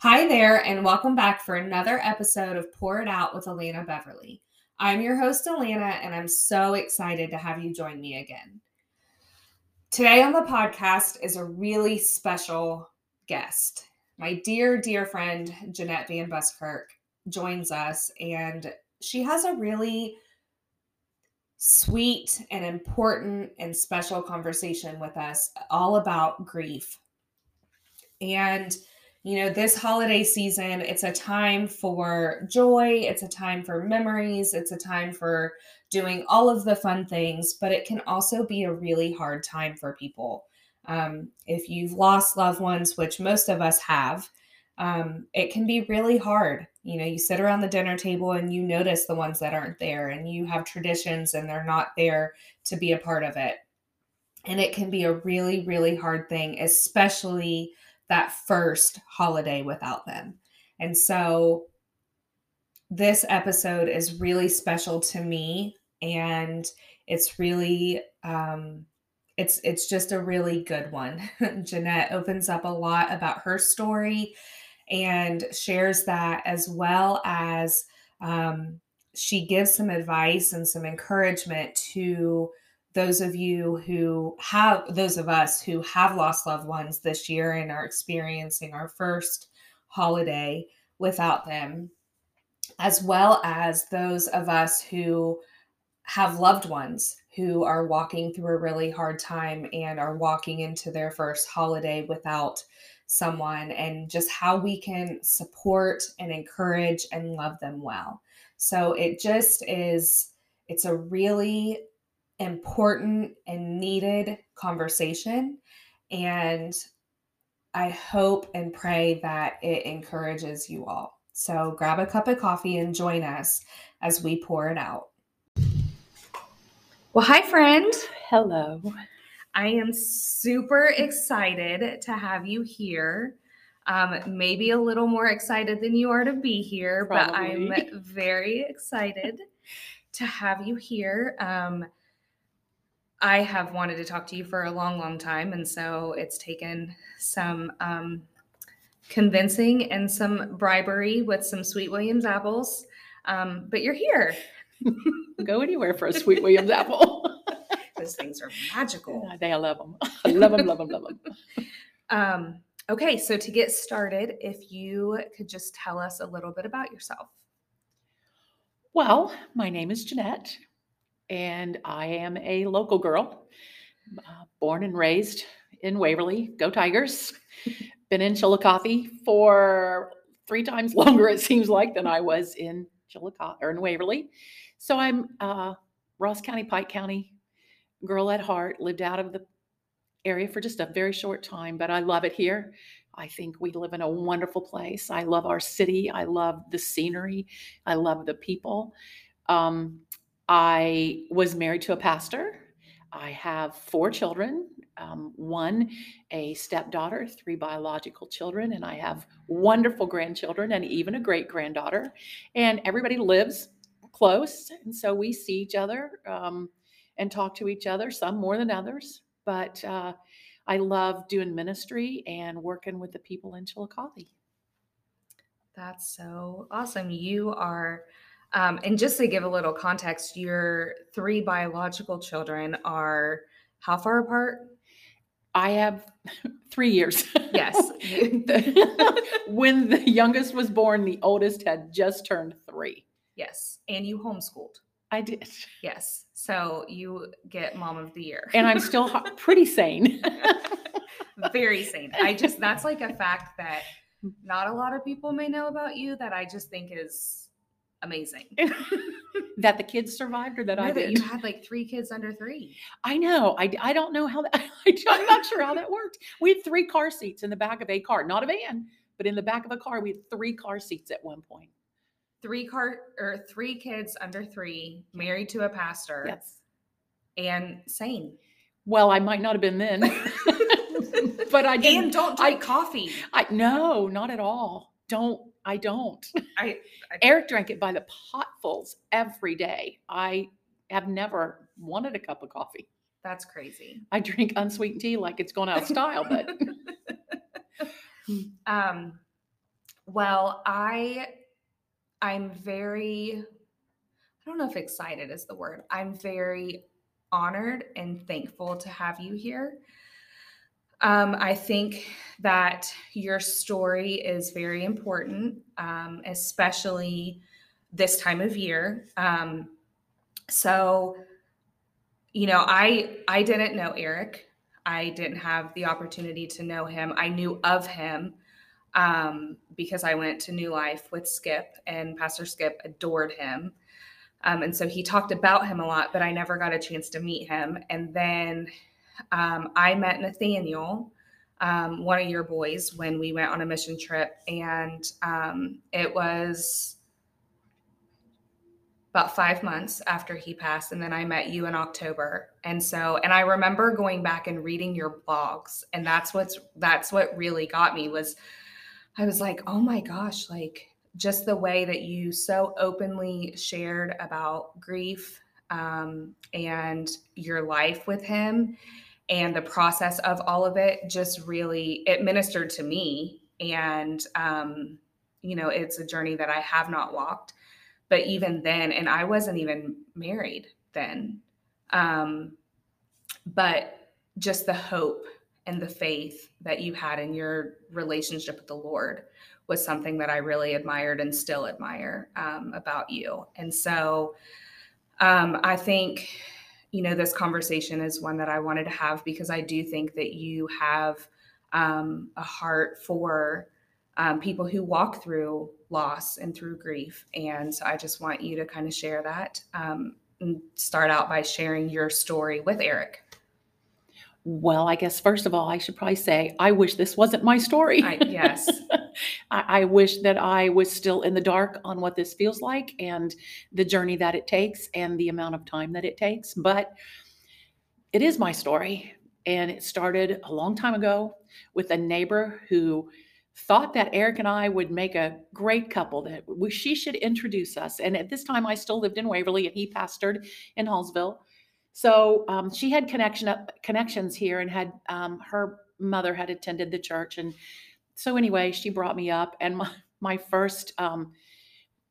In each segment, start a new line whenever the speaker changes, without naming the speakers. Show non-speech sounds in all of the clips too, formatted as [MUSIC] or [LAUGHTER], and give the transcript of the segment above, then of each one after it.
Hi there, and welcome back for another episode of Pour It Out with Alana Beverly. I'm your host, Alana, and I'm so excited to have you join me again. Today on the podcast is a really special guest. My dear, dear friend, Jeannette VanBuskirk, joins us, and she has a really sweet and important and special conversation with us all about grief. And you know, this holiday season, it's a time for joy, it's a time for memories, it's a time for doing all of the fun things, but it can also be a really hard time for people. Um, if you've lost loved ones, which most of us have, um, it can be really hard. You know, you sit around the dinner table and you notice the ones that aren't there, and you have traditions and they're not there to be a part of it. And it can be a really, really hard thing, especially that first holiday without them. And so this episode is really special to me and it's really um it's it's just a really good one. [LAUGHS] Jeannette opens up a lot about her story and shares that as well as um, she gives some advice and some encouragement to those of you who have those of us who have lost loved ones this year and are experiencing our first holiday without them as well as those of us who have loved ones who are walking through a really hard time and are walking into their first holiday without someone and just how we can support and encourage and love them well. So it just is it's a really important and needed conversation. And I hope and pray that it encourages you all. So grab a cup of coffee and join us as we pour it out. Well, hi, friend.
Hello.
I am super excited to have you here. Um, maybe a little more excited than you are to be here, Probably. but I'm [LAUGHS] very excited to have you here. Um, I have wanted to talk to you for a long, long time. And so it's taken some um, convincing and some bribery with some Sweet Williams apples. Um, but you're here. [LAUGHS]
Go anywhere for a Sweet Williams apple. [LAUGHS]
Those things are magical. [LAUGHS]
They, I love them. I love them, love them, love them.
Um, okay, so to get started, if you could just tell us a little bit about yourself.
Well, my name is Jeannette and I am a local girl, uh, born and raised in Waverly. Go Tigers! Been in Chillicothe for three times [LAUGHS] longer, it seems like, than I was in Chillicothe or in Waverly. So I'm uh, Ross County, Pike County girl at heart. Lived out of the area for just a very short time, but I love it here. I think we live in a wonderful place. I love our city. I love the scenery. I love the people. Um, I was married to a pastor. I have four children um, one, a stepdaughter, three biological children, and I have wonderful grandchildren and even a great granddaughter. And everybody lives close. And so we see each other um, and talk to each other, some more than others. But uh, I love doing ministry and working with the people in Chillicothe.
That's so awesome. You are um, and just to give a little context, your three biological children are how far apart?
I have [LAUGHS] three years.
Yes. [LAUGHS] [LAUGHS]
when the youngest was born, the oldest had just turned three.
Yes. And you homeschooled.
I did.
Yes. So you get mom of the year.
And I'm still pretty sane.
Very sane. I just, that's like a fact that not a lot of people may know about you that I just think is amazing. [LAUGHS]
that the kids survived or that I did?
That you had like three kids under three.
I know. I, I don't know how that, [LAUGHS] I, I'm not sure how that worked. We had three car seats in the back of a car, not a van, but in the back of a car, we had three car seats at one point.
Three car or three kids under three, married to a pastor.
Yes.
And sane.
Well, I might not have been then. [LAUGHS] but I didn't.
And don't drink I, coffee.
I no, not at all. Don't I don't. [LAUGHS]
I,
I Eric drank it by the potfuls every day. I have never wanted a cup of coffee.
That's crazy.
I drink unsweetened tea like it's gone out of [LAUGHS] style, but [LAUGHS]
um Well, I I'm very I don't know if excited is the word. I'm very honored and thankful to have you here. Um, I think that your story is very important, um, especially this time of year. Um, so, you know, I I didn't know Eric. I didn't have the opportunity to know him. I knew of him um, because I went to New Life with Skip, and Pastor Skip adored him. Um, and so he talked about him a lot, but I never got a chance to meet him. And then um, I met Nathaniel, um, one of your boys, when we went on a mission trip, and um, it was about five months after he passed and then i met you in october. And so and i remember going back and reading your blogs and that's what's that's what really got me was i was like oh my gosh like just the way that you so openly shared about grief um, and your life with him and the process of all of it just really it ministered to me and um, you know it's a journey that i have not walked but even then and i wasn't even married then um, but just the hope and the faith that you had in your relationship with the lord was something that I really admired and still admire um, about you. And so um, I think, you know, this conversation is one that I wanted to have because I do think that you have um, a heart for um, people who walk through loss and through grief. And so I just want you to kind of share that um, and start out by sharing your story with Eric.
Well, I guess first of all, I should probably say I wish this wasn't my story.
I, yes. [LAUGHS]
I, I, wish that I was still in the dark on what this feels like and the journey that it takes and the amount of time that it takes. But it is my story. And it started a long time ago with a neighbor who thought that Eric and I would make a great couple, that we, she should introduce us. And at this time, I still lived in Waverly and he pastored in Hallsville. So um, she had connection up, connections here and had um, her mother had attended the church. And so anyway, she brought me up and my, my first, um,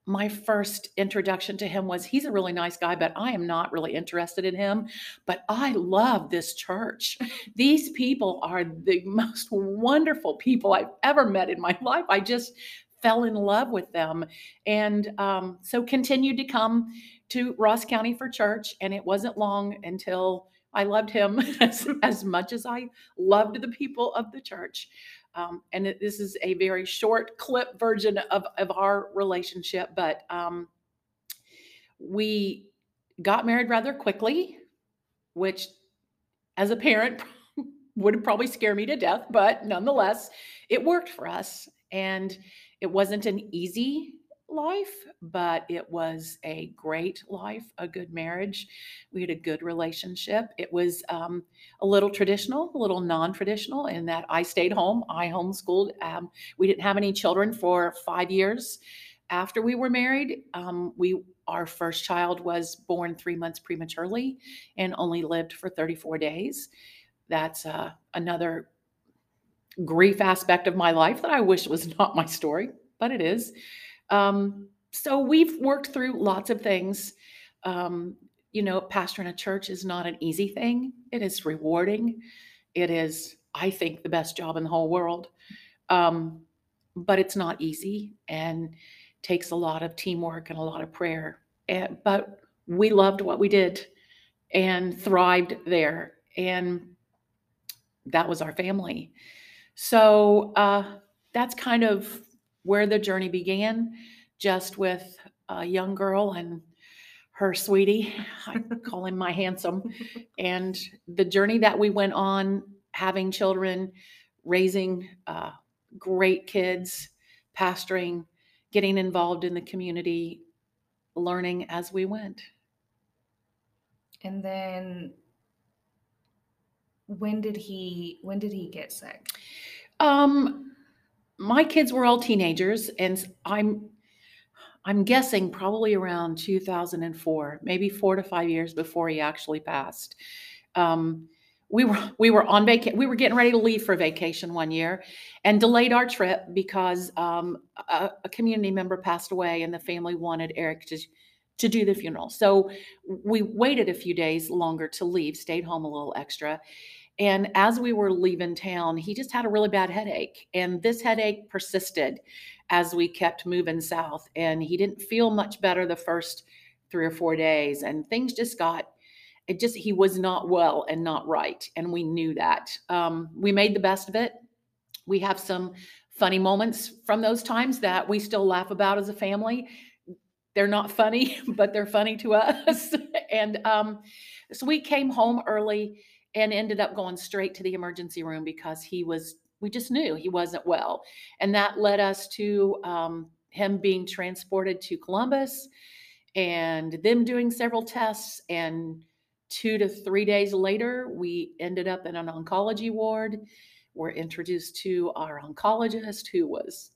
my first introduction to him was he's a really nice guy, but I am not really interested in him. But I love this church. These people are the most wonderful people I've ever met in my [LAUGHS] life. I just fell in love with them. And um, so continued to come to Ross County for church, and it wasn't long until I loved him [LAUGHS] as, as much as I loved the people of the church. Um, and it, this is a very short clip version of, of our relationship, but um, we got married rather quickly, which as a parent [LAUGHS] would probably scare me to death, but nonetheless, it worked for us. And it wasn't an easy life, but it was a great life, a good marriage. We had a good relationship. It was um, a little traditional, a little non traditional, in that I stayed home. I homeschooled. Um, we didn't have any children for five years after we were married. Um, we our first child was born three months prematurely and only lived for 34 days. That's uh, another grief aspect of my life that I wish was [LAUGHS] not my story, but it is. Um, so we've worked through lots of things. Um, you know, pastoring a church is not an easy thing. It is rewarding. It is, I think, the best job in the whole world. Um, but it's not easy and takes a lot of teamwork and a lot of prayer. And, but we loved what we did and thrived there. And that was our family. So uh, that's kind of where the journey began, just with a young girl and her sweetie. I call him my handsome. And the journey that we went on, having children, raising uh, great kids, pastoring, getting involved in the community, learning as we went.
And then when did he when did he get sick?
Um my kids were all teenagers and i'm i'm guessing probably around 2004 maybe four to five years before he actually passed um, we were we were on vacation. We were getting ready to leave for vacation one year, and delayed our trip because um, a, a community member passed away, and the family wanted Eric to to do the funeral. So we waited a few days longer to leave. Stayed home a little extra. And as we were leaving town, he just had a really bad headache. And this headache persisted as we kept moving south. And he didn't feel much better the first three or four days. And things just got it just he was not well and not right and we knew that um, we made the best of it we have some funny moments from those times that we still laugh about as a family they're not funny [LAUGHS] but they're funny to us [LAUGHS] and um, so we came home early and ended up going straight to the emergency room because he was we just knew he wasn't well and that led us to um, him being transported to columbus and them doing several tests and two to three days later, we ended up in an oncology ward. We're introduced to our oncologist who was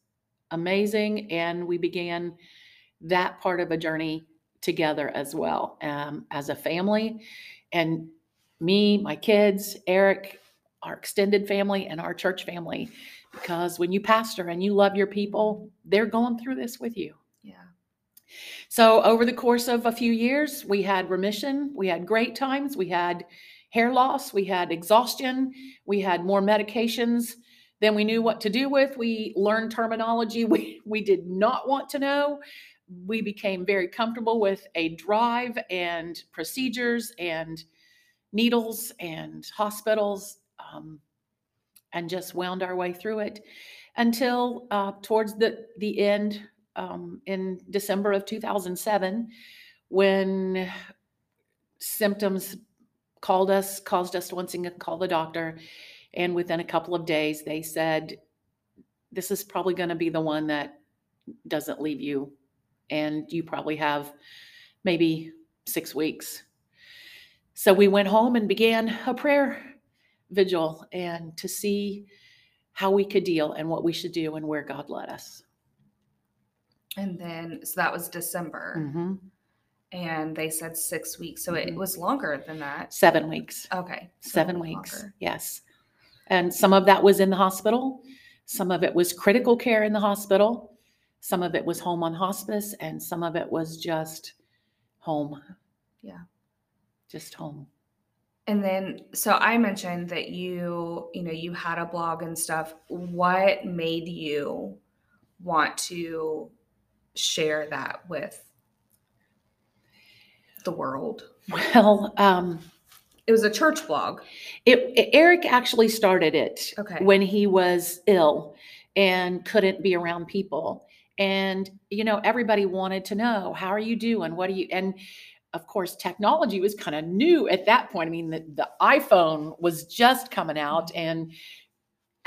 amazing, and we began that part of a journey together as well um, as a family. And me, my kids, Eric, our extended family, and our church family. Because when you pastor and you love your people, they're going through this with you. Yeah. So, over the course of a few years, we had remission, we had great times, we had hair loss, we had exhaustion, we had more medications than we knew what to do with. We learned terminology [LAUGHS] we, we did not want to know. We became very comfortable with a drive and procedures and needles and hospitals um, and just wound our way through it until uh, towards the, the end um, in December of 2007 when symptoms called us, caused us to once again call the doctor. And within a couple of days, they said, This is probably going to be the one that doesn't leave you. And you probably have maybe six weeks. So we went home and began a prayer vigil and to see how we could deal and what we should do and where God led us.
And then, so that was December.
Mm-hmm.
And they said six weeks. So it
Mhm.
was longer than that.
Seven weeks.
Okay. so
Seven weeks.
longer.
Yes. And some of that was in the hospital. Some of it was critical care in the hospital. Some of it was home on hospice. And some of it was just home.
Yeah.
Just home.
And then, so I mentioned that you, you know, you had a blog and stuff. What made you want to share that with the world?
Well, um,
It was a church blog.
it, it- Eric actually started it
Okay.
when he was ill and couldn't be around people. And, you know, everybody wanted to know, how are you doing? What are you? And of course, technology was kind of new at that point. I mean, the, the iPhone was just coming out and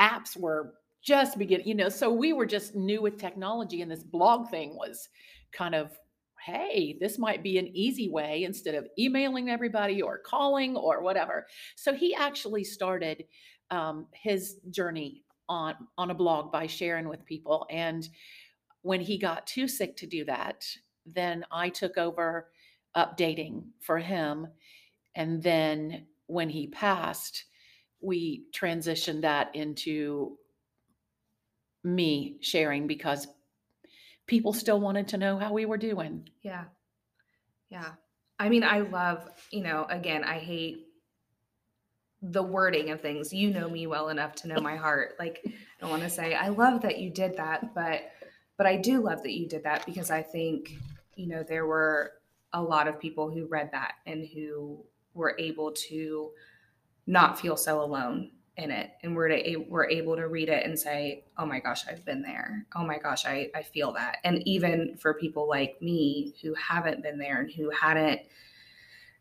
apps were just beginning, you know, so we were just new with technology. And this blog thing was kind of, hey, this might be an easy way instead of emailing everybody or calling or whatever. So he actually started um, his journey on on a blog by sharing with people. And when he got too sick to do that, then I took over updating for him. And then when he passed, we transitioned that into me sharing because people still wanted to know how we were doing.
Yeah. Yeah. I mean, I love, you know, again, I hate the wording of things. You know me well enough to know my heart. Like, I want to say, I love that you did that, but, but I do love that you did that because I think, you know, there were a lot of people who read that and who were able to not feel so alone in it and we're to we're able to read it and say oh my gosh i've been there. Oh my gosh i i feel that. And even for people like me who haven't been there and who hadn't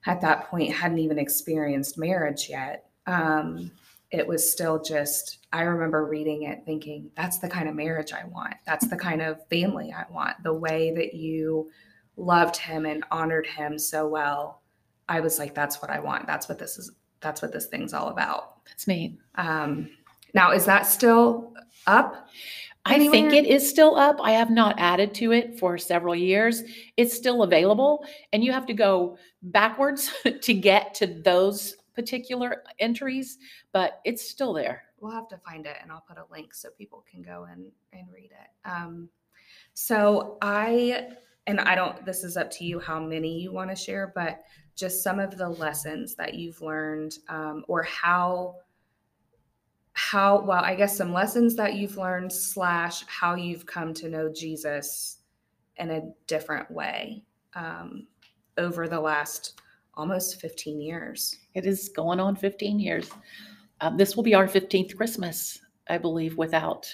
at that point hadn't even experienced marriage yet um it was still just i remember reading it thinking that's the kind of marriage i want. That's the kind of family i want. The way that you loved him and honored him so well i was like that's what i want that's what this is that's what this thing's all about
That's neat.
um, now, is that still up?
I think it is still up. I have not added to it for several years. It's still available, and you have to go backwards [LAUGHS] to get to those particular entries, but it's still there.
We'll have to find it and I'll put a link so people can go and, and read it. Um, so I, and I don't, this is up to you how many you want to share, but just some of the lessons that you've learned um, or how how well i guess some lessons that you've learned slash how you've come to know jesus in a different way um, over the last almost 15 years
It is going on 15 years. Um, this will be our 15th Christmas, I believe, without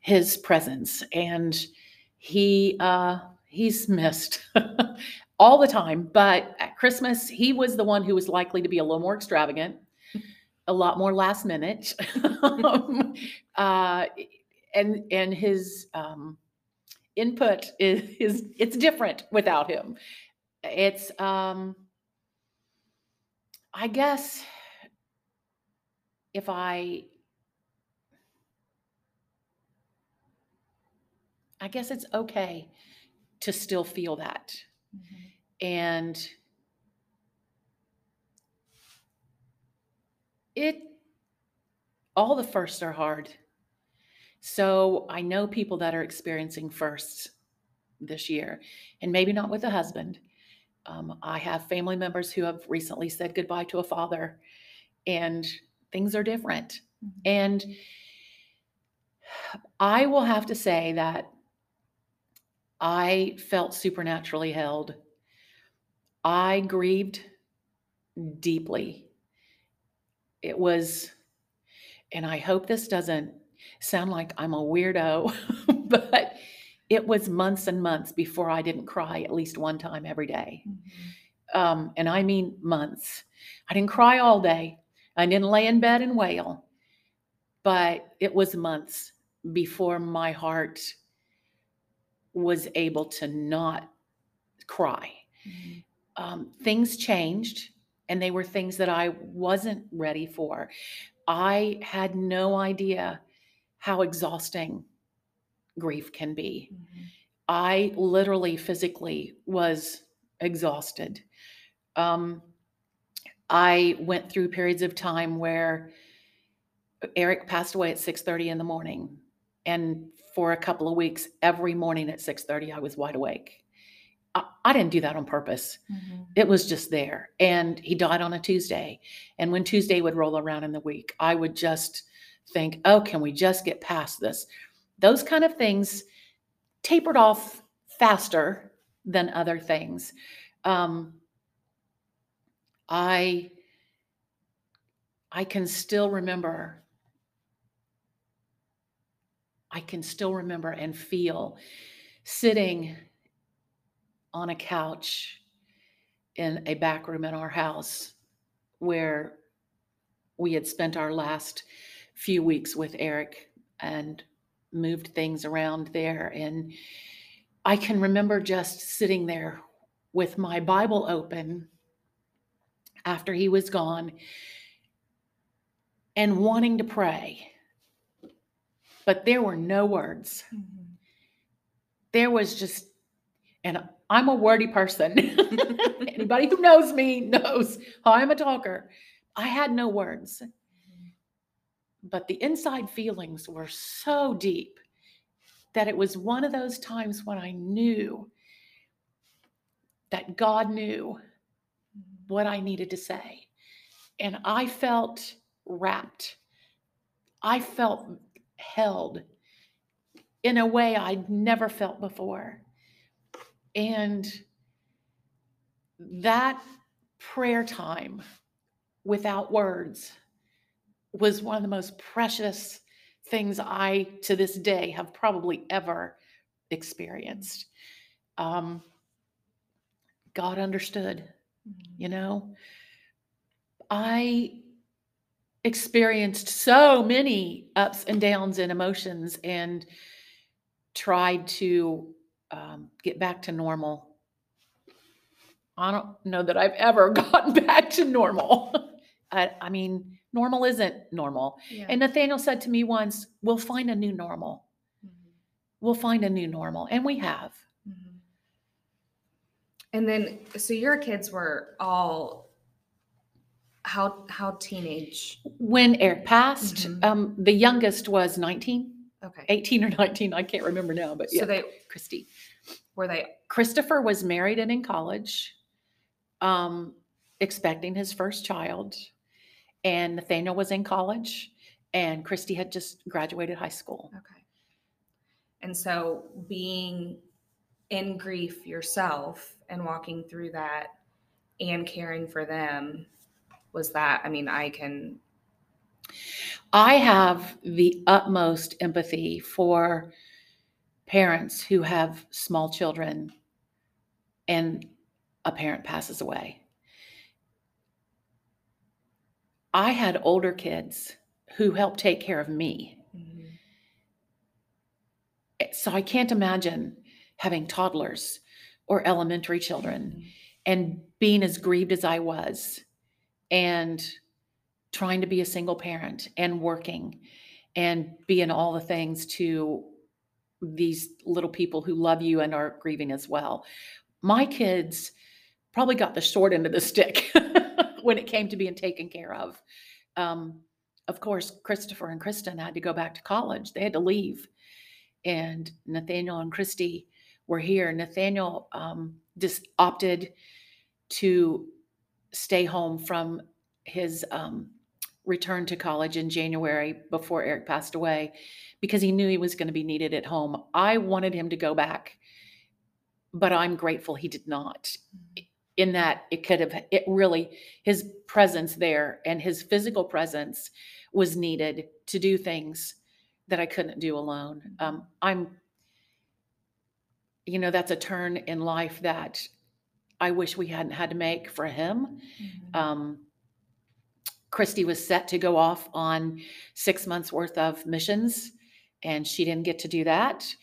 his presence. And he uh, he's missed [LAUGHS] all the time. But at Christmas, he was the one who was likely to be a little more extravagant, a lot more last minute. um, [LAUGHS] uh, and and his um, input is, is it's different without him. It's um, I guess if I I guess it's okay to still feel that. And it all the firsts are hard. So I know people that are experiencing firsts this year, and maybe not with a husband. Um, I have family members who have recently said goodbye to a father, and things are different.
Mhm.
And I will have to say that I felt supernaturally held. I grieved deeply. It was, and I hope this doesn't sound like I'm a weirdo, [LAUGHS] but it was months and months before I didn't cry at least one time every day. Um, and I mean months. I didn't cry all day. I didn't lay in bed and wail, but it was months before my heart was able to not cry.
Mhm.
Um, things changed, and they were things that I wasn't ready for. I had no idea how exhausting grief can be.
Mhm.
I literally physically was exhausted. Um, I went through periods of time where Eric passed away at 6:30 in the morning and for a couple of weeks every morning at 6:30 I was wide awake. I, I didn't do that on purpose.
Mhm.
It was just there. And he died on a Tuesday. And when Tuesday would roll around in the week, I would just think, "Oh, can we just get past this?" Those kind of things tapered off faster than other things. Um, I I can still remember I can still remember and feel sitting on a couch in a back room in our house where we had spent our last few weeks with Eric and moved things around there and I can remember just sitting there with my Bible open after he was gone and wanting to pray. But there were no words.
Mhm.
There was just, and I'm a wordy person. [LAUGHS] Anybody who knows me knows how I'm a talker. I had no words, but the inside feelings were so deep that it was one of those times when I knew that God knew what I needed to say. And I felt wrapped. I felt held in a way I'd never felt before. And that prayer time without words was one of the most precious things I, to this day, have probably ever experienced. Um, God understood
Mhm.
you know i experienced so many ups and downs and emotions and tried to um, get back to normal i don't know that i've ever [LAUGHS] gotten back to normal [LAUGHS] I, I mean normal isn't normal
Yeah.
and nathaniel said to me once we'll find a new normal
Mhm.
we'll find a new normal and we have
Mhm. And then, so your kids were all How how teenage?
When Eric passed,
Mhm.
um, the youngest was 19,
Okay.
18 or 19. I can't remember now, but yeah,
So they
Christy.
were they
Christopher was married and in college, um, expecting his first child, and Nathaniel was in college, and Christy had just graduated high school.
okay. And so being in grief yourself and walking through that and caring for them was that I mean I can
I have the utmost empathy for parents who have small children and a parent passes away. I had older kids who helped take care of me. Eh, So I can't imagine having toddlers or elementary children and being as grieved as I was and trying to be a single parent and working and being all the things to these little people who love you and are grieving as well. My kids probably got the short end of the stick [LAUGHS] when it came to being taken care of. Um, of course, Christopher and Kristen had to go back to college, they had to leave. And Nathaniel and Christy were here. Nathaniel um, just opted to stay home from his um, return to college in January before Eric passed away because he knew he was going to be needed at home. I wanted him to go back, but I'm grateful he did not. In that it could have, it really, his presence there and his physical presence was needed to do things that I couldn't do alone. Um, I'm, you know, that's a turn in life that I wish we hadn't had to make for him. Um, Christy was set to go off on six months worth of missions, and she didn't get to do that.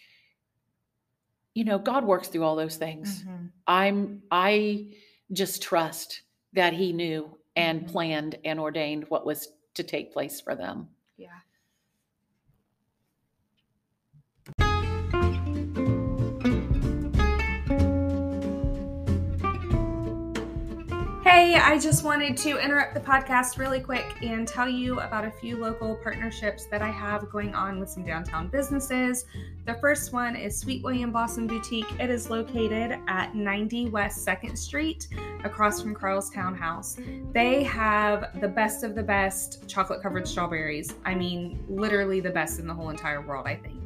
You know, God works through all those things.
Mhm.
I'm I just trust that He knew and
Mhm.
planned and ordained what was to take place for them.
Yeah. Hey, I just wanted to interrupt the podcast really quick and tell you about a few local partnerships that I have going on with some downtown businesses. The first one is Sweet William Blossom Boutique. It is located at 90 West 2nd Street across from Carl's Townhouse. They have the best of the best chocolate covered strawberries. I mean, literally the best in the whole entire world, I think.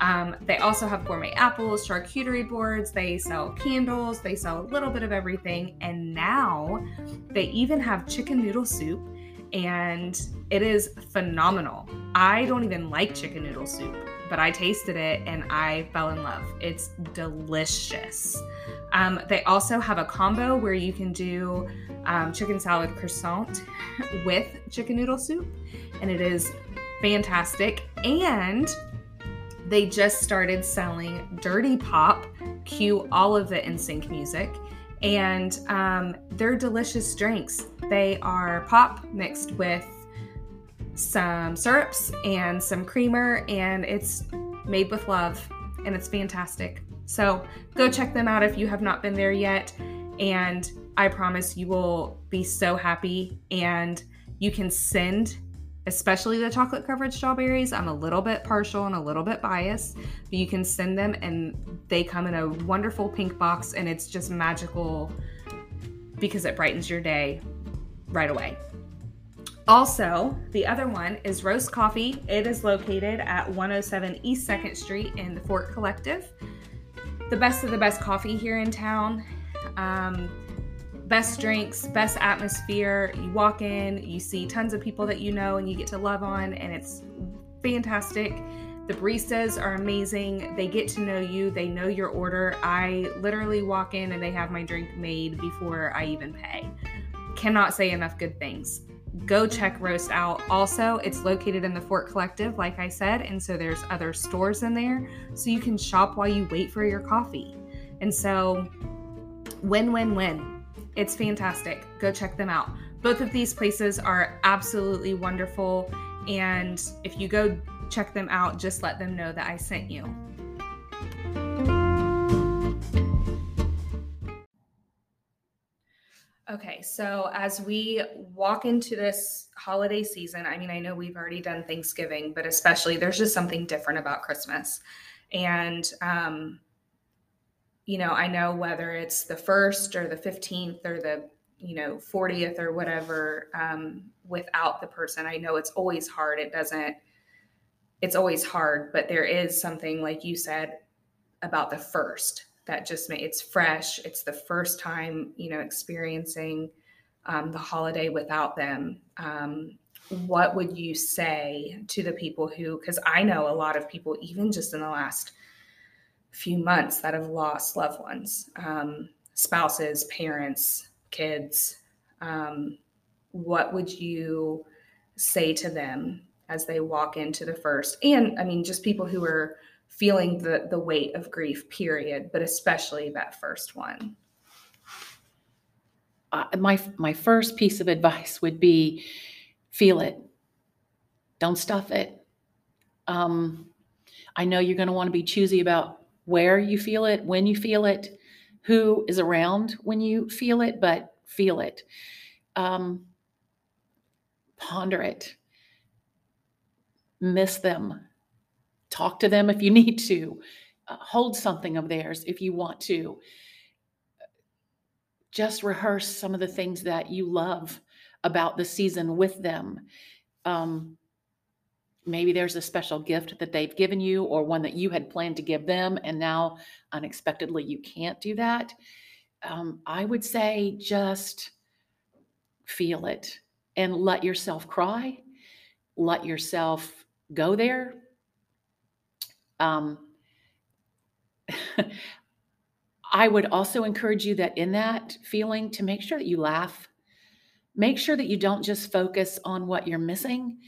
Um, they also have gourmet apples, charcuterie boards, they sell candles, they sell a little bit of everything. And now they even have chicken noodle soup, and it is phenomenal. I don't even like chicken noodle soup, but I tasted it and I fell in love. It's delicious. Um, they also have a combo where you can do um, chicken salad croissant [LAUGHS] with chicken noodle soup, and it is fantastic. And they just started selling Dirty Pop, cue all of the NSYNC music, and um, they're delicious drinks. They are pop mixed with some syrups and some creamer, and it's made with love, and it's fantastic. So go check them out if you have not been there yet, and I promise you will be so happy. And you can send especially the chocolate covered strawberries. I'm a little bit partial and a little bit biased, but you can send them and they come in a wonderful pink box and it's just magical because it brightens your day right away. Also, the other one is Roast Coffee. It is located at 107 East 2nd Street in the Fort Collective. The best of the best coffee here in town. Um, best drinks, best atmosphere. You walk in, you see tons of people that you know and you get to love on, and it's fantastic. The baristas are amazing. They get to know you, they know your order. I literally walk in and they have my drink made before I even pay. Cannot say enough good things. Go check Roast out. Also, it's located in the Fort Collective, like I said, and so there's other stores in there, so you can shop while you wait for your coffee. And so, win win win. It's fantastic. Go check them out. Both of these places are absolutely wonderful. And if you go check them out, just let them know that I sent you. Okay, so as we walk into this holiday season, I mean, I know we've already done Thanksgiving, but especially there's just something different about Christmas. And, um, you know, I know whether it's the first or the 15th or the, you know, 40th or whatever, um, without the person, I know it's always hard. It doesn't, it's always hard, but there is something, like you said, about the first that just may it's fresh. It's the first time you know experiencing um, the holiday without them. Um, what would you say to the people who because i know a lot of people even just in the last few months that have lost loved ones um, spouses parents kids um, what would you say to them as they walk into the first? And i mean just people who are feeling the the weight of grief period but especially that first one.
Uh, my my first piece of advice would be feel it. Don't stuff it. Um, i know you're going to want to be choosy about where you feel it when you feel it who is around when you feel it but feel it. Um, ponder it. Miss them. Talk to them if you [LAUGHS] need to. Uh, hold something of theirs if you want to. Just rehearse some of the things that you love about the season with them. Um, maybe there's a special gift that they've given you or one that you had planned to give them and now unexpectedly you can't do that um, i would say just feel it and let yourself cry let yourself go there um, [LAUGHS] I would also encourage you that in that feeling to make sure that you laugh. Make sure that you don't just focus on what you're missing.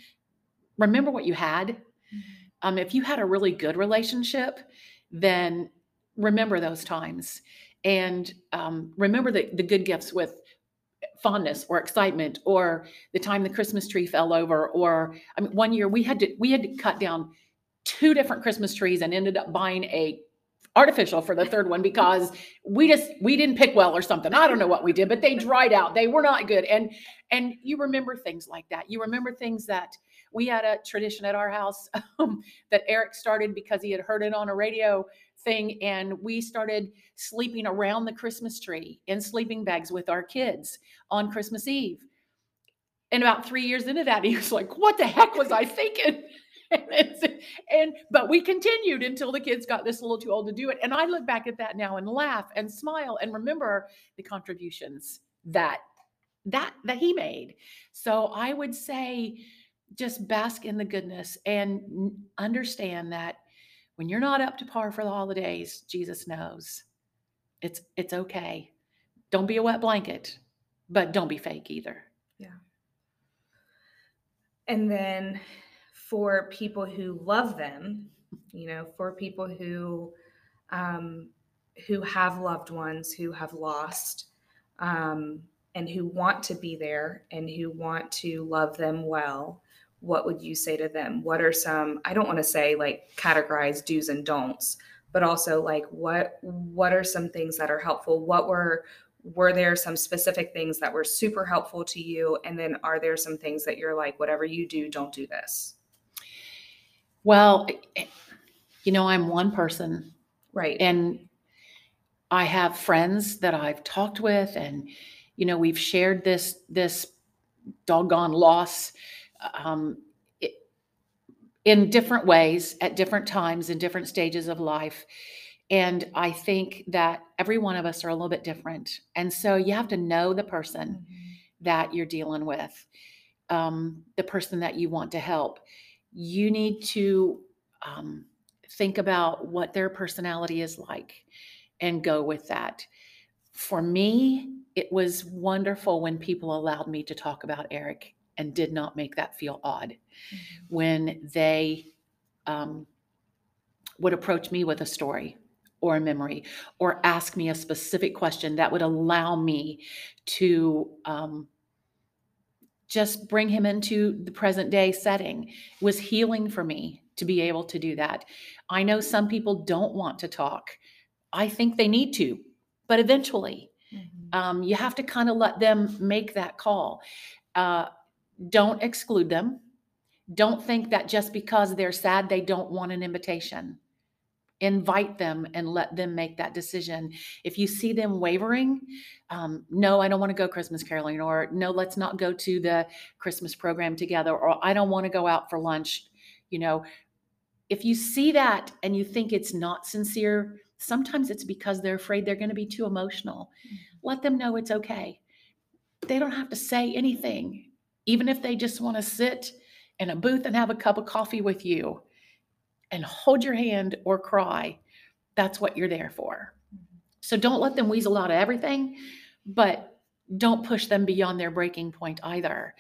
Remember what you had. Mm-hmm. Um, if you had a really good relationship, then remember those times. And um, remember the, the good gifts with fondness or excitement or the time the christmas tree fell over or i mean one year we had to we had to cut down two different Christmas trees and ended up buying a artificial for the third one because we just we didn't pick well or something. I don't know what we did but they dried out. They were not good. And and you remember things like that. You remember things that we had a tradition at our house [LAUGHS] um, that eric started because he had heard it on a radio thing and we started sleeping around the christmas tree in sleeping bags with our kids on christmas eve. And about three years into that [LAUGHS] he was like what the heck was i thinking? [LAUGHS] And but we continued until the kids got this little too old to do it. And i look back at that now and laugh and smile and remember the contributions that that that he made. So i would say just bask in the goodness and understand that when you're not up to par for the holidays jesus knows it's it's okay. Don't be a wet blanket but don't be fake either.
Yeah. And then for people who love them, you know, for people who um, who have loved ones who have lost um, and who want to be there and who want to love them well what would you say to them what are some i don't want to say like categorize do's and don'ts but also like what what are some things that are helpful what were were there some specific things that were super helpful to you and then are there some things that you're like whatever you do don't do this
well, eh, eh, you know, I'm one person.
Right.
And I have friends that I've talked with and you know, we've shared this this doggone loss um, in different ways at different times in different stages of life. And I think that every one of us are a little bit different. And so you have to know the person mm-hmm. that you're dealing with, um, the person that you want to help you need to um, think about what their personality is like and go with that. For me, it was wonderful when people allowed me to talk about Eric and did not make that feel odd. Mm-hmm. When they um, would approach me with a story or a memory or ask me a specific question that would allow me to um, just bring him into the present day setting it was healing for me to be able to do that i know some people don't want to talk i think they need to but eventually
Mhm.
Um, you have to kind of let them make that call. Uh, don't exclude them. Don't think that just because they're sad, they don't want an invitation. Invite them and let them make that decision. If you see them wavering, um, no, I don't want to go Christmas caroling, or no, let's not go to the Christmas program together, or I don't want to go out for lunch. You know, if you see that and you think it's not sincere, sometimes it's because they're afraid they're going to be too emotional. Let them know it's okay. They don't have to say anything, even if they just want to sit in a booth and have a cup of coffee with you and hold your hand or cry. That's what you're there for. So don't let them weasel out of everything, but don't push them beyond their breaking point either.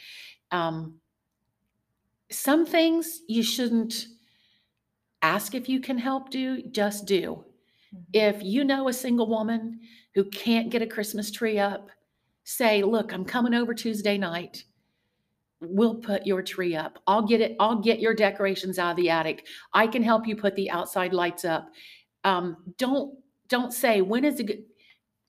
Um, some things you shouldn't ask if you can help do, just do.
Mhm.
If you know a single woman who can't get a Christmas tree up, say, Look, I'm coming over Tuesday night. We'll put your tree up. I'll get it. I'll get your decorations out of the attic. I can help you put the outside lights up. Um, don't don't say when is it good.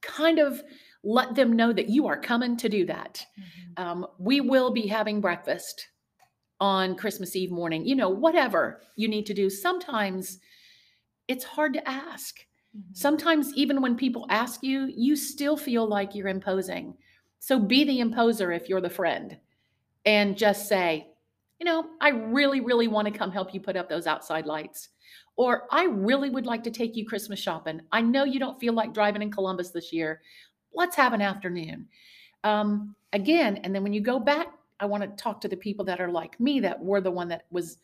Kind of let them know that you are coming to do that.
Mhm.
Um, we will be having breakfast on Christmas Eve morning. You know, whatever you need to do. Sometimes it's hard to ask.
Mhm.
Sometimes, even when people ask you, you still feel like you're imposing. So be the imposer if you're the friend and just say, you know, I really, really want to come help you put up those outside lights. Or I really would like to take you Christmas shopping. I know you don't feel like driving in Columbus this year. Let's have an afternoon. Um, again, and then when you go back, I want to talk to the people that are like me that were the one that was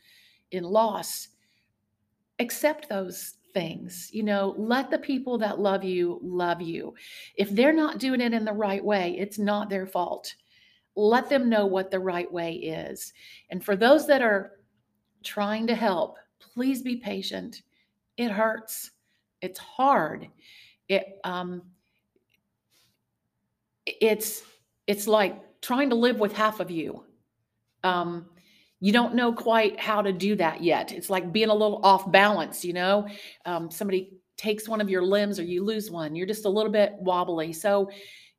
in loss. Accept those things. You know, let the people that love you love you. If they're not doing it in the right way, it's not their fault. Let them know what the right way is. And for those that are trying to help, please be patient. It hurts. It's hard. It um it's it's like trying to live with half of you. Um you don't know quite how to do that yet. It's like being a little off balance, you know? Um, somebody takes one of your limbs or you lose one. You're just a little bit wobbly. So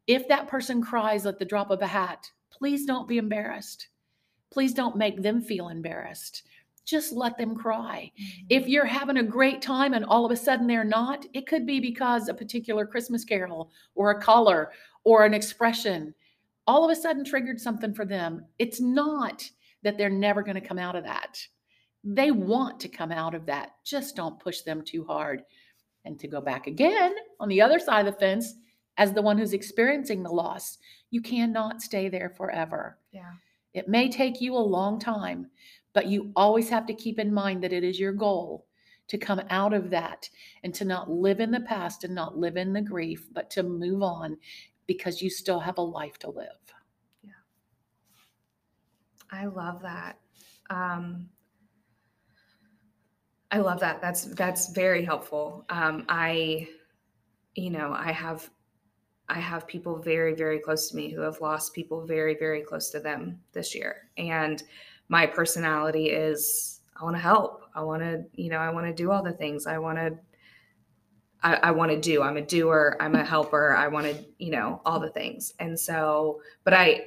if that person cries at the drop of a hat, please don't be embarrassed. Please don't make them feel embarrassed. Just let them cry.
Mhm.
If you're having a great time and all of a sudden they're not, it could be because a particular Christmas carol or a color or an expression all of a sudden triggered something for them. It's not that they're never going to come out of that. They want to come out of that. Just don't push them too hard. And to go back again on the other side of the fence, as the one who's experiencing the loss, you cannot stay there forever.
Yeah.
It may take you a long time, but you always have to keep in mind that it is your goal to come out of that and to not live in the past and not live in the grief, but to move on because you still have a life to live. Yeah.
I love that. Um, I love that. That's that's very helpful. Um, I, you know, I have, I have people very very close to me who have lost people very very close to them this year, and my personality is I want to help. I want to, you know, I want to do all the things. I want to. I, I want to do. I'm a doer. I'm a helper. I want to, you know, all the things. And so, but I,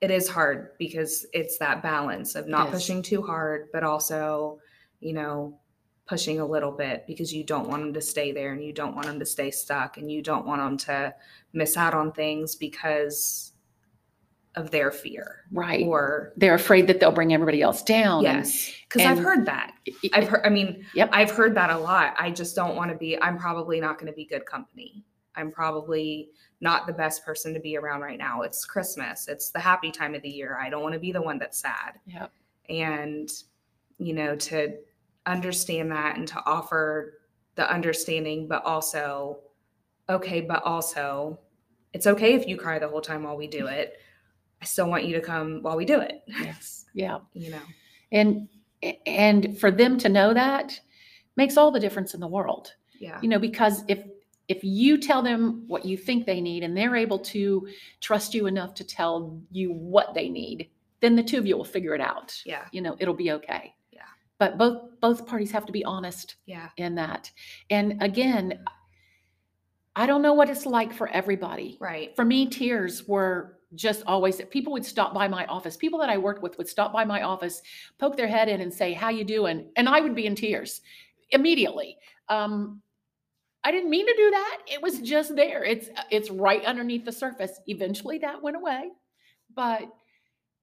it is hard because it's that balance of not
Yes.
pushing too hard, but also, you know, pushing a little bit because you don't want them to stay there and you don't want them to stay stuck and you don't want them to miss out on things because of their fear
Right.
or
They're afraid that they'll bring everybody else down.
yes because i've heard that i've heard i mean
Yep.
i've heard that a lot i just don't want to be i'm probably not going to be good company i'm probably not the best person to be around right now it's christmas it's the happy time of the year i don't want to be the one that's sad
Yep.
and you know to understand that and to offer the understanding but also okay but also it's okay if you cry the whole time while we do it i still want you to come while we do it
Yes. [LAUGHS] Yeah.
you know
And and for them to know that makes all the difference in the world.
yeah
you know because if if you tell them what you think they need and they're able to trust you enough to tell you what they need then the two of you will figure it out
yeah
you know it'll be okay. But both both parties have to be honest
yeah
in that and again I don't know what it's like for everybody.
Right.
For me, tears were just always that people would stop by my office. People that I worked with would stop by my office, poke their head in and say, "How you doing?" And I would be in tears immediately. Um, I didn't mean to do that. It was just there. It's it's right underneath the surface. Eventually that went away. But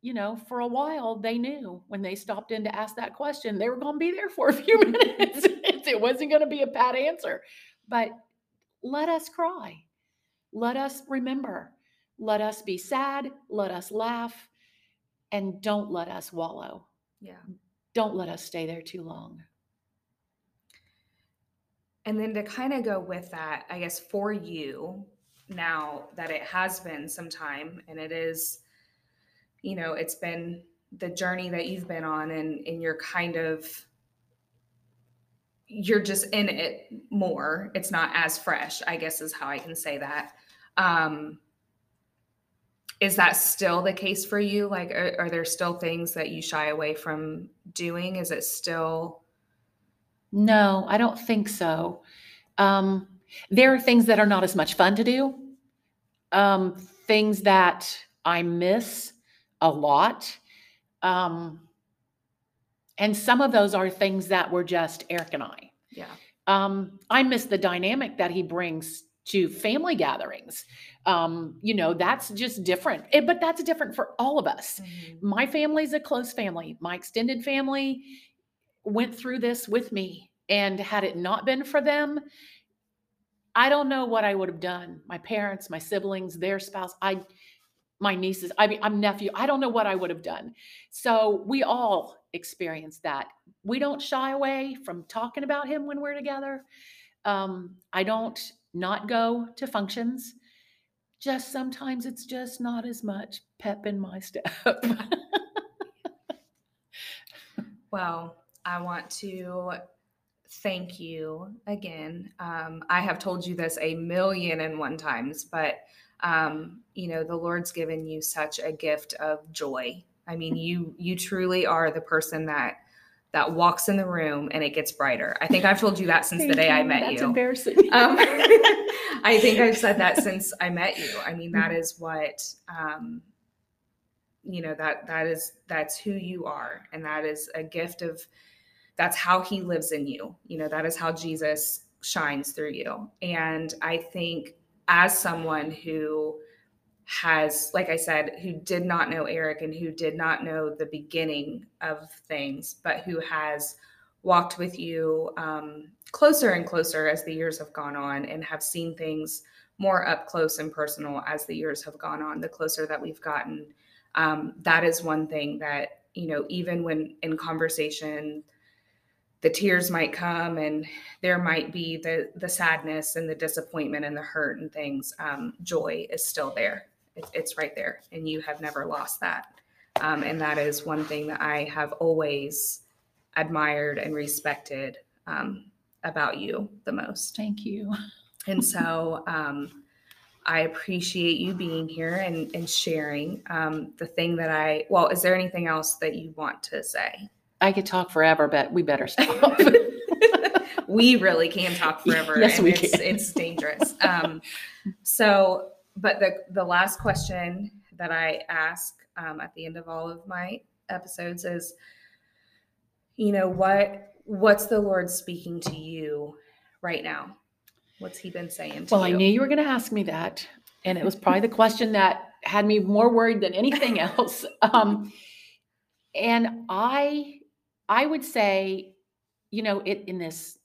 you know, for a while they knew when they stopped in to ask that question, they were going to be there for a [LAUGHS] few minutes. it wasn't going to be a bad answer. But let us cry. Let us remember. Let us be sad. Let us laugh. And don't let us wallow.
Yeah.
Don't let us stay there too long.
And then to kind of go with that, I guess for you, now that it has been some time and it is, you know, it's been the journey that you've been on and, and you're kind of you're just in it more. It's not as fresh, I guess is how I can say that. Um is that still the case for you? Like are, are there still things that you shy away from doing? Is it still
No, I don't think so. Um, there are things that are not as much fun to do, um, things that I miss a lot. Um, and some of those are things that were just Eric and I.
yeah.
Um, I miss the dynamic that he brings to family gatherings. Um, you know, that's just different, Eh, but that's different for all of us
Mhm.
my family's a close family. My extended family went through this with me. And had it not been for them, I don't know what I would have done. My parents, my siblings, their spouse, I my nieces, I mean, I'm nephew. I don't know what I would have done. So we all experience that. We don't shy away from talking about him when we're together. Um, I don't not go to functions. Just sometimes it's just not as much pep in my step. [LAUGHS]
Well, I want to thank you again. Um, I have told you this a million and one times, but um, you know the Lord's given you such a gift of joy. I mean, you you truly are the person that that walks in the room and it gets brighter. I think I've told you that since the day I met
That's
you.
embarrassing. [LAUGHS]
Um, [LAUGHS] I think I've said that since I met you. I mean, that is what um, you know that that is that's who you are, and that is a gift of that's how He lives in you. You know, that is how Jesus shines through you. And I think as someone who has, like I said, who did not know Eric and who did not know the beginning of things, but who has walked with you um, closer and closer as the years have gone on and have seen things more up close and personal as the years have gone on, the closer that we've gotten. Um, that is one thing that, you know, even when in conversation, the tears might come and there might be the the sadness and the disappointment and the hurt and things um, joy is still there it, it's right there and you have never lost that um, and that is one thing that i have always admired and respected um, about you the most
Thank you. [LAUGHS]
and so um, I appreciate you being here and, and sharing um, the thing that I, well, is there anything else that you want to say?
I could talk forever, but we better stop. [LAUGHS]
we really can talk forever.
Yes,
and
we
it's,
can.
It's dangerous. Um, so, but the, the last question that I ask um, at the end of all of my episodes is, you know, what, what's the Lord speaking to you right now? What's he been saying to
well, I knew you were going to ask me that. And it was probably the question that had me more worried than anything [LAUGHS] else. Um, and I, I would say, you know, it in this,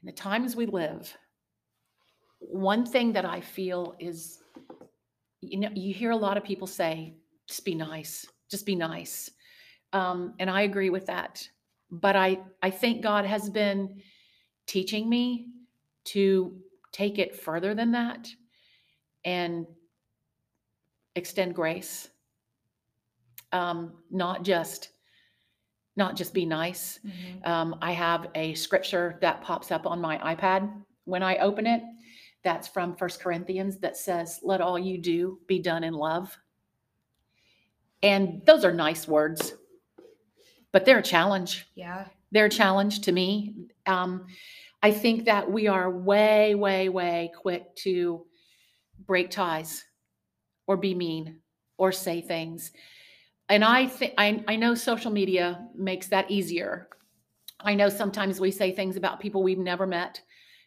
in the times we live, one thing that I feel is, you know, you hear a lot of people say, just be nice, just be nice. Um, and I agree with that. But I, I think God has been teaching me to take it further than that and extend grace. Um, not just, not just be nice,
Mhm.
um, I have a scripture that pops up on my iPad when I open it. That's from First Corinthians that says, Let all you do be done in love. And those are nice words, but they're a challenge.
Yeah.
They're a challenge to me. Um, I think that we are way, way, way quick to break ties or be mean or say things. And I think I, I know social media makes that easier. I know sometimes we say things about people we've never met.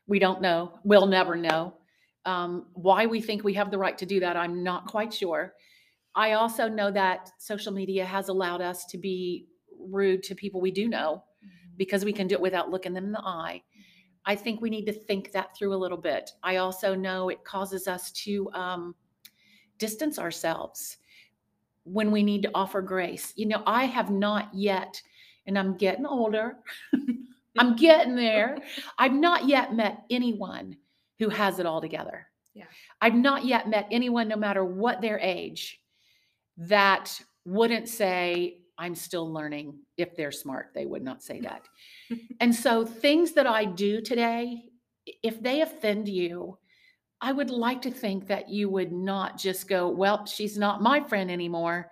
We don't know. We'll never know. Um, why we think we have the right to do that, I'm not quite sure. I also know that social media has allowed us to be rude to people we do know because we can do it without looking them in the eye. I think we need to think that through a little bit. I also know it causes us to um, distance ourselves when we need to offer grace. You know, I have not yet, and I'm getting older, [LAUGHS] I'm getting there. I've not yet met anyone who has it all together.
Yeah.
I've not yet met anyone, no matter what their age, that wouldn't say, I'm still learning. If they're smart, they would not say that. [LAUGHS] and so, things that I do today, if they offend you, I would like to think that you would not just go, Well, she's not my friend anymore.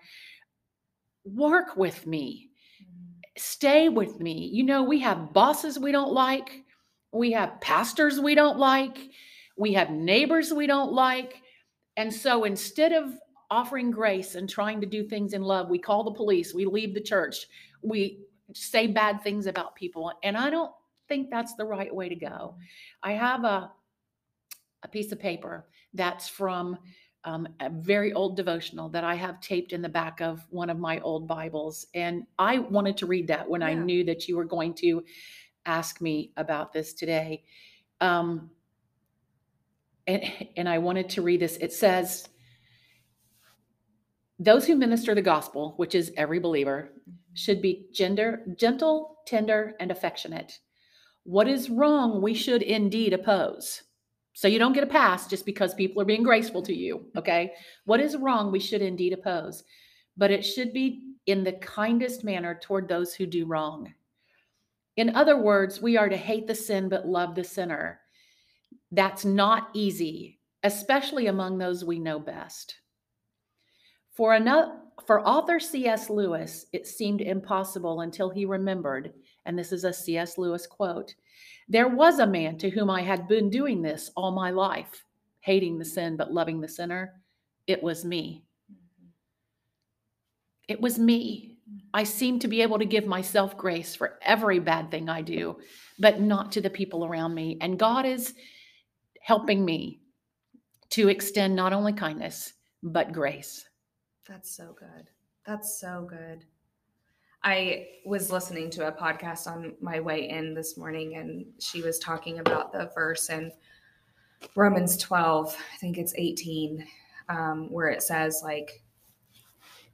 Work with me, mm-hmm. stay with me. You know, we have bosses we don't like, we have pastors we don't like, we have neighbors we don't like. And so, instead of offering grace and trying to do things in love. We call the police, we leave the church, we say bad things about people. And I don't think that's the right way to go. Mm-hmm. I have a a piece of paper that's from um, a very old devotional that I have taped in the back of one of my old Bibles. And I wanted to read that when yeah. I knew that you were going to ask me about this today. Um, and, and I wanted to read this. It says, those who minister the gospel, which is every believer, mm-hmm. should be gender, gentle, tender, and affectionate. What is wrong, we should indeed oppose. So you don't get a pass just because people are being graceful to you, okay? What is wrong, we should indeed oppose. But it should be in the kindest manner toward those who do wrong. In other words, we are to hate the sin but love the sinner. That's not easy, especially among those we know best. For, another, for author C.S. Lewis, it seemed impossible until he remembered, and this is a C.S. Lewis quote there was a man to whom I had been doing this all my life, hating the sin but loving the sinner. It was me. Mm-hmm. It was me. I seem to be able to give myself grace for every bad thing I do, but not to the people around me. And God is helping me to extend not only kindness, but grace.
That's so good. That's so good. I was listening to a podcast on my way in this morning, and she was talking about the verse in Romans 12, I think it's 18, um, where it says, like,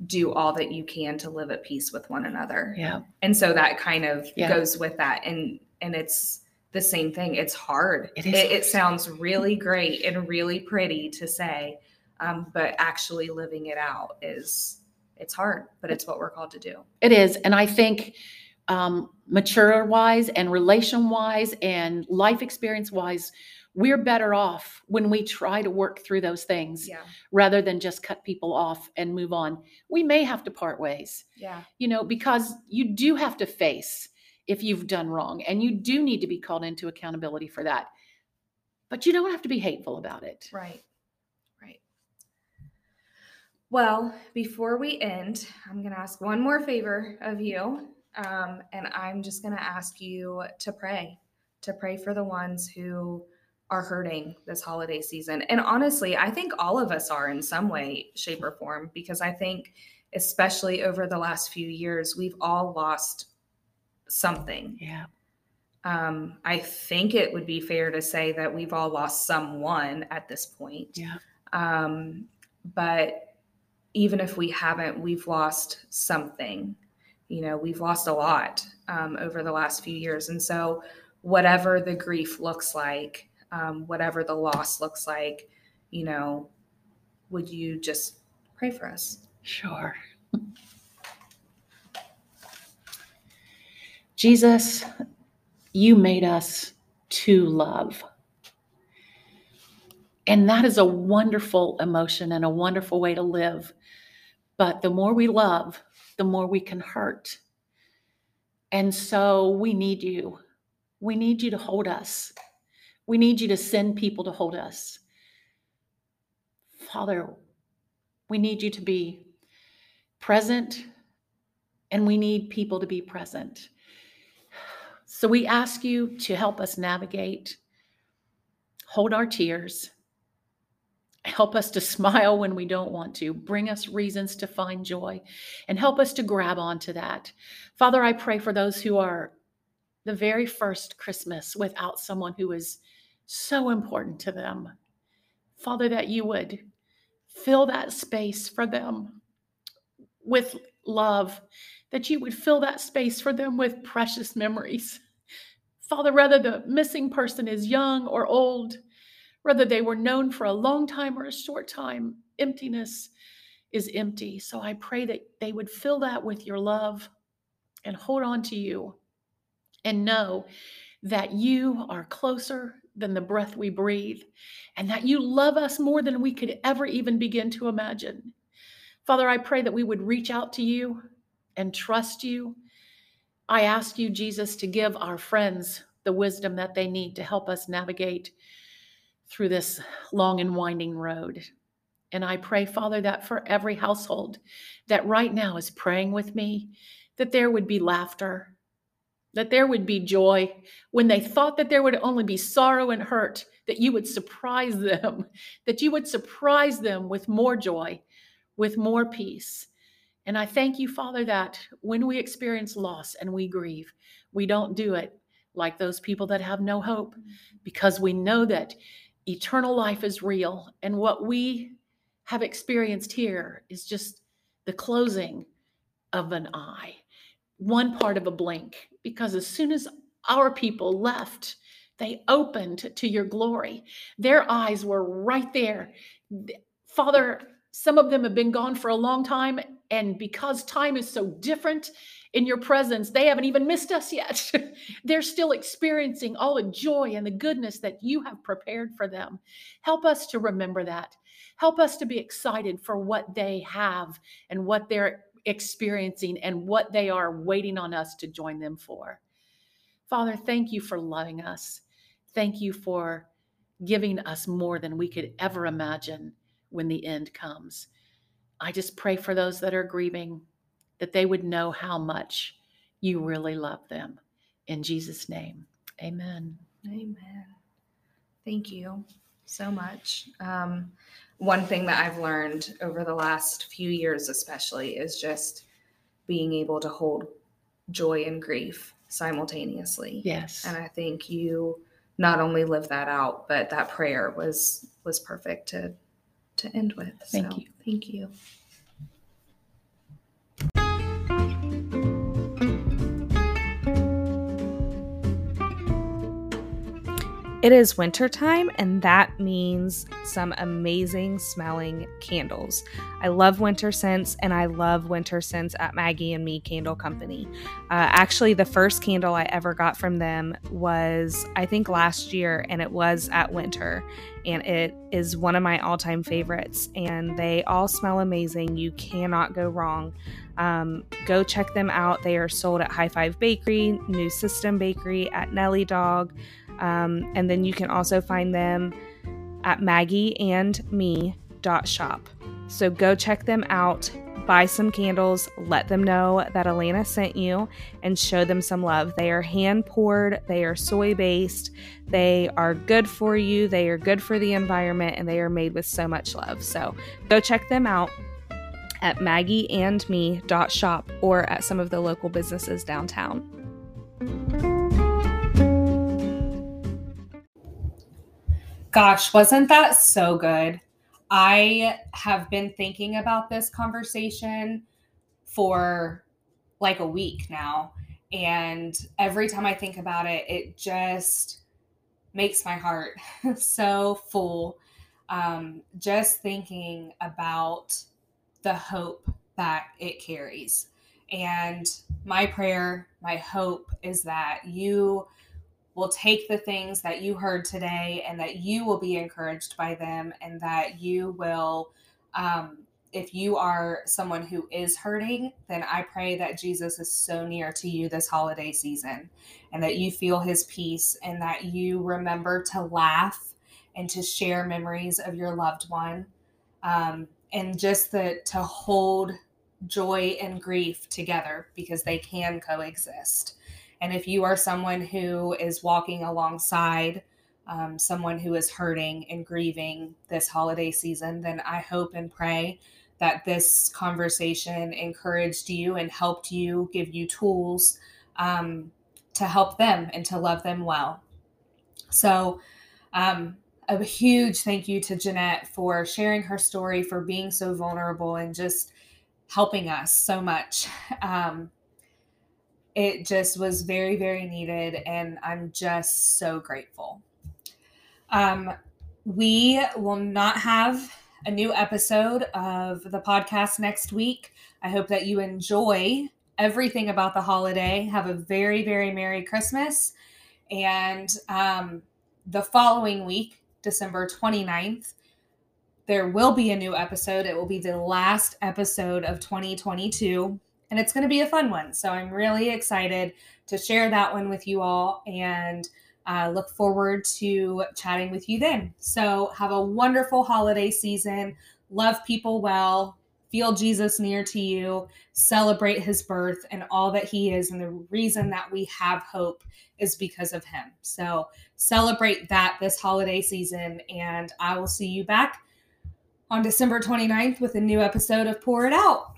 do all that you can to live at peace with one another.
Yeah.
And so that kind of yeah. goes with that. And and it's the same thing. It's hard. It, is it, it sounds really great and really pretty to say, um, but actually living it out is it's hard but it's what we're called to do.
It is and i think um, mature wise and relation wise and life experience wise we're better off when we try to work through those things
yeah.
rather than just cut people off and move on. We may have to part ways.
Yeah.
You know because you do have to face if you've done wrong and you do need to be called into accountability for that. But you don't have to be hateful about it.
Right well, before we end, I'm going to ask one more favor of you. Um, and I'm just going to ask you to pray, to pray for the ones who are hurting this holiday season. And honestly, I think all of us are in some way, shape, or form, because I think, especially over the last few years, we've all lost something.
Yeah.
Um, I think it would be fair to say that we've all lost someone at this point.
Yeah.
Um, but even if we haven't, we've lost something. You know, we've lost a lot um, over the last few years. And so, whatever the grief looks like, um, whatever the loss looks like, you know, would you just pray for us?
Sure. [LAUGHS] Jesus, you made us to love. And that is a wonderful emotion and a wonderful way to live. But the more we love, the more we can hurt. And so we need you. We need you to hold us. We need you to send people to hold us. Father, we need you to be present and we need people to be present. So we ask you to help us navigate, hold our tears, help us to smile when we don't want to, bring us reasons to find joy, and help us to grab onto that. Father, I pray for those who are the very first Christmas without someone who is so important to them. Father, that you would fill that space for them with love, that you would fill that space for them with precious memories. Father, whether the missing person is young or old, whether they were known for a long time or a short time, emptiness is empty. So I pray that they would fill that with your love and hold on to you and know that you are closer than the breath we breathe and that you love us more than we could ever even begin to imagine. Father, I pray that we would reach out to you and trust you. I ask you, Jesus, to give our friends the wisdom that they need to help us navigate through this long and winding road. And I pray, Father, that for every household that right now is praying with me, that there would be laughter, that there would be joy when they thought that there would only be sorrow and hurt, that you would surprise them, [LAUGHS] that you would surprise them with more joy, with more peace. And I thank you, Father, that when we experience loss and we grieve, we don't do it like those people that have no hope because we know that eternal life is real. And what we have experienced here is just the closing of an eye, one part of a blink. Because as soon as our people left, they opened to your glory. Their eyes were right there. Father, some of them have been gone for a long time. And because time is so different in your presence, they haven't even missed us yet. [LAUGHS] They're still experiencing all the joy and the goodness that you have prepared for them. Help us to remember that. Help us to be excited for what they have and what they're experiencing and what they are waiting on us to join them for. Father, thank you for loving us. Thank you for giving us more than we could ever imagine when the end comes. I just pray for those that are grieving that they would know how much you really love them. In Jesus' name, amen.
Amen. Thank you so much. Um, one thing that I've learned over the last few years, especially, is just being able to hold joy and grief simultaneously.
Yes.
And I think you not only live that out, but that prayer was was perfect to to end with.
Thank so, you.
Thank you. It is wintertime, and that means some amazing smelling candles. I love winter scents, and I love winter scents at Maggie and Me Candle Company. Uh, actually, the first candle I ever got from them was, I think, last year, and it was at winter. And it is one of my all time favorites, and they all smell amazing. You cannot go wrong. Um, go check them out. They are sold at High Five Bakery, New System Bakery, at Nelly Dog. Um, and then you can also find them at maggieandme.shop. So go check them out, buy some candles, let them know that Alana sent you, and show them some love. They are hand poured, they are soy based, they are good for you, they are good for the environment, and they are made with so much love. So go check them out at maggieandme.shop or at some of the local businesses downtown. Gosh, wasn't that so good? I have been thinking about this conversation for like a week now. And every time I think about it, it just makes my heart [LAUGHS] so full. Um, just thinking about the hope that it carries. And my prayer, my hope is that you will take the things that you heard today and that you will be encouraged by them and that you will um, if you are someone who is hurting, then I pray that Jesus is so near to you this holiday season and that you feel his peace and that you remember to laugh and to share memories of your loved one um, and just the, to hold joy and grief together because they can coexist. And if you are someone who is walking alongside um, someone who is hurting and grieving this holiday season, then I hope and pray that this conversation encouraged you and helped you, give you tools um, to help them and to love them well. So, um, a huge thank you to Jeannette for sharing her story, for being so vulnerable, and just helping us so much. [LAUGHS] Um, it just was very, very needed, and I'm just so grateful. Um, we will not have a new episode of the podcast next week. I hope that you enjoy everything about the holiday. Have a very, very Merry Christmas. And um, the following week, December 29th, there will be a new episode. It will be the last episode of 2022, and it's going to be a fun one. So I'm really excited to share that one with you all. And uh, look forward to chatting with you then. So, have a wonderful holiday season. Love people well. Feel Jesus near to you. Celebrate his birth and all that he is. And the reason that we have hope is because of him. So, celebrate that this holiday season. And I will see you back on December 29th with a new episode of Pour It Out.